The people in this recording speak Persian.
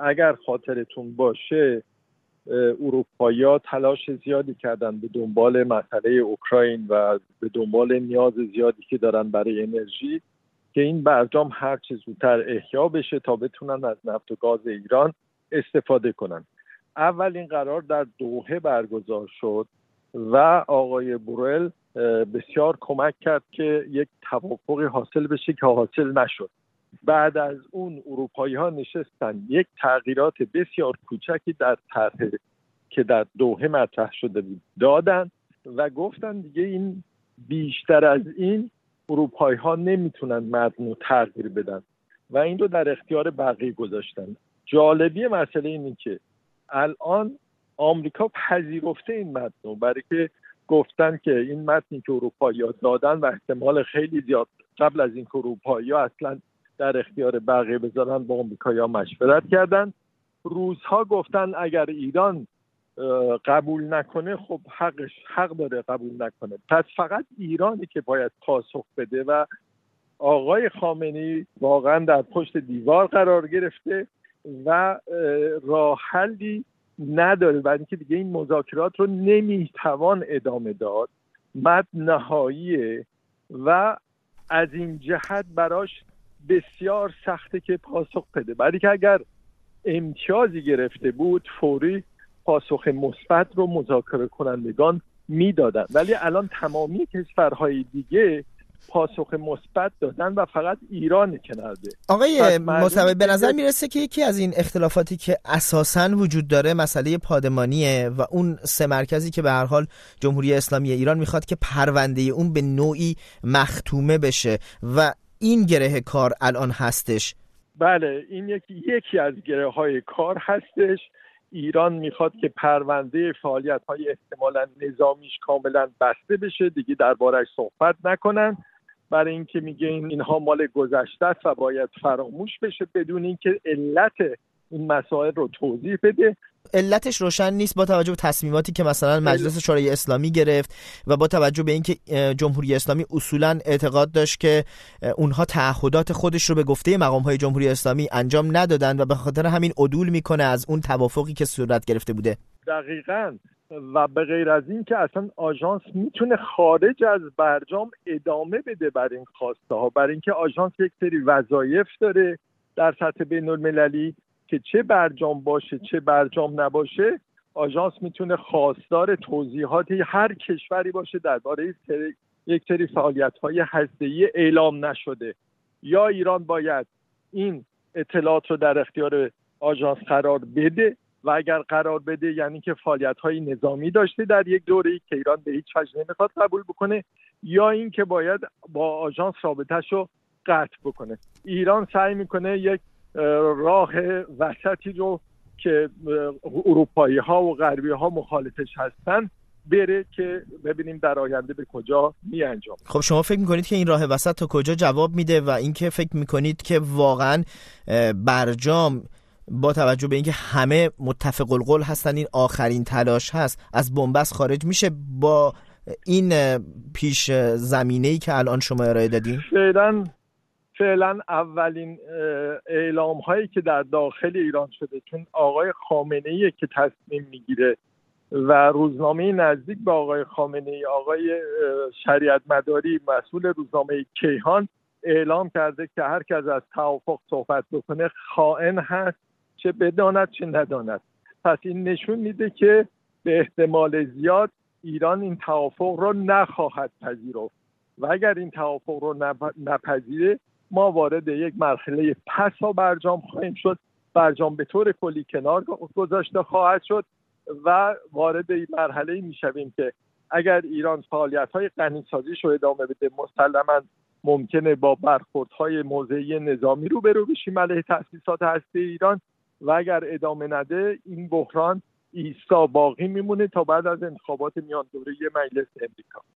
اگر خاطرتون باشه اروپایی تلاش زیادی کردن به دنبال مسئله اوکراین و به دنبال نیاز زیادی که دارن برای انرژی که این برجام هر چه زودتر احیا بشه تا بتونن از نفت و گاز ایران استفاده کنن. اولین قرار در دوحه برگزار شد و آقای بورل بسیار کمک کرد که یک توافقی حاصل بشه که حاصل نشد. بعد از اون اروپایی ها نشستن. یک تغییرات بسیار کوچکی در طرح که در دوحه مطرح شده بود دادن و گفتن دیگه این بیشتر از این اروپایی ها نمی‌تونن متن تغییر بدن و این رو در اختیار بقیه گذاشتن. جالبی مسئله اینه که الان آمریکا پذیرفته این متن برای که گفتن که این متنی که اروپایی ها دادن و احتمال خیلی زیاد قبل از این که اروپایی ها اصلا در اختیار بقیه بذارن با آمریکایی ها مشورت کردن. روزها گفتن اگر ایران قبول نکنه خب حقش حق داره قبول نکنه. پس فقط ایرانی که باید پاسخ بده و آقای خامنی واقعا در پشت دیوار قرار گرفته و راه حلی نداره برای اینکه دیگه این مذاکرات رو نمی‌توان ادامه داد. مد نهاییه و از این جهت براش بسیار سخته که پاسخ بده. برای که اگر امتیازی گرفته بود فوری پاسخ مثبت رو مذاکره کنندگان می‌دادن ولی الان تمامی کشورهای دیگه پاسخ مثبت دادن و فقط ایران کنارده آقای مصوی به نظر می‌رسه که یکی از این اختلافاتی که اساسا وجود داره مسئله پادمانیه و اون سه مرکزی که به هر حال جمهوری اسلامی ایران می‌خواد که پرونده اون به نوعی مختومه بشه و این گره کار الان هستش. بله این یکی یکی از گره های کار هستش. ایران می‌خواد که پرونده فعالیت های احتمالا نظامیش کاملا بسته بشه دیگه دربارش صحبت نکنن. برای اینکه میگه اینها مال گذشته است و باید فراموش بشه بدون اینکه علت این مسائل رو توضیح بده. علتش روشن نیست با توجه به تصمیماتی که مثلا مجلس شورای اسلامی گرفت و با توجه به اینکه جمهوری اسلامی اصولا اعتقاد داشت که اونها تعهدات خودش رو به گفته مقام های جمهوری اسلامی انجام ندادن و به خاطر همین عدول می‌کنه از اون توافقی که صورت گرفته بوده. دقیقا. و به غیر از این که اصلا آژانس می‌تونه خارج از برجام ادامه بده بر این خواسته ها. برای اینکه آژانس یک سری وظایف داره در سطح بین المللی که چه برجام باشه چه برجام نباشه آژانس می‌تونه خواستار توضیحات هر کشوری باشه درباره یک سری فعالیت های هسته‌ای اعلام نشده. یا ایران باید این اطلاعات رو در اختیار آژانس قرار بده و اگر قرار بده یعنی که فعالیت های نظامی داشته در یک دوره که ایران به هیچ وجه نمی‌خواد قبول بکنه یا اینکه باید با آژانس رابطهش قطع بکنه. ایران سعی می‌کنه یک راه وسطی رو که اروپایی ها و غربی ها مخالفش هستن بره که ببینیم در آینده به کجا می انجام خب شما فکر می‌کنید که این راه وسط تا کجا جواب میده و اینکه فکر می‌کنید که واقعا برجام با توجه به اینکه همه متفق القول هستن این آخرین تلاش هست از بنبست خارج میشه با این پیش زمینه ای که الان شما ارائه دادین؟ فعلا فعلا اولین اعلام هایی که در داخل ایران شده چون آقای خامنه ای که تصمیم می‌گیره و روزنامه نزدیک به آقای خامنه ای آقای شریعت مداری مسئول روزنامه کیهان اعلام کرده که هر کس از توافق صحبت بکنه خائن هست چه بداند چه نداند. پس این نشون میده که به احتمال زیاد ایران این توافق رو نخواهد پذیرفت. و اگر این توافق رو نپذیره ما وارد یک مرحله پسا برجام خواهیم شد. برجام به طور کلی کنار گذاشته خواهد شد و وارد این مرحله می شویم که اگر ایران فعالیت های سازیش رو ادامه بده مسلما ممکنه با برخوردهای موضعی نظامی رو برو بشیم علیه تاسیسات هسته ایران. و اگر ادامه نده این بحران ایستا باقی میمونه تا بعد از انتخابات میان دوره مجلس امریکا.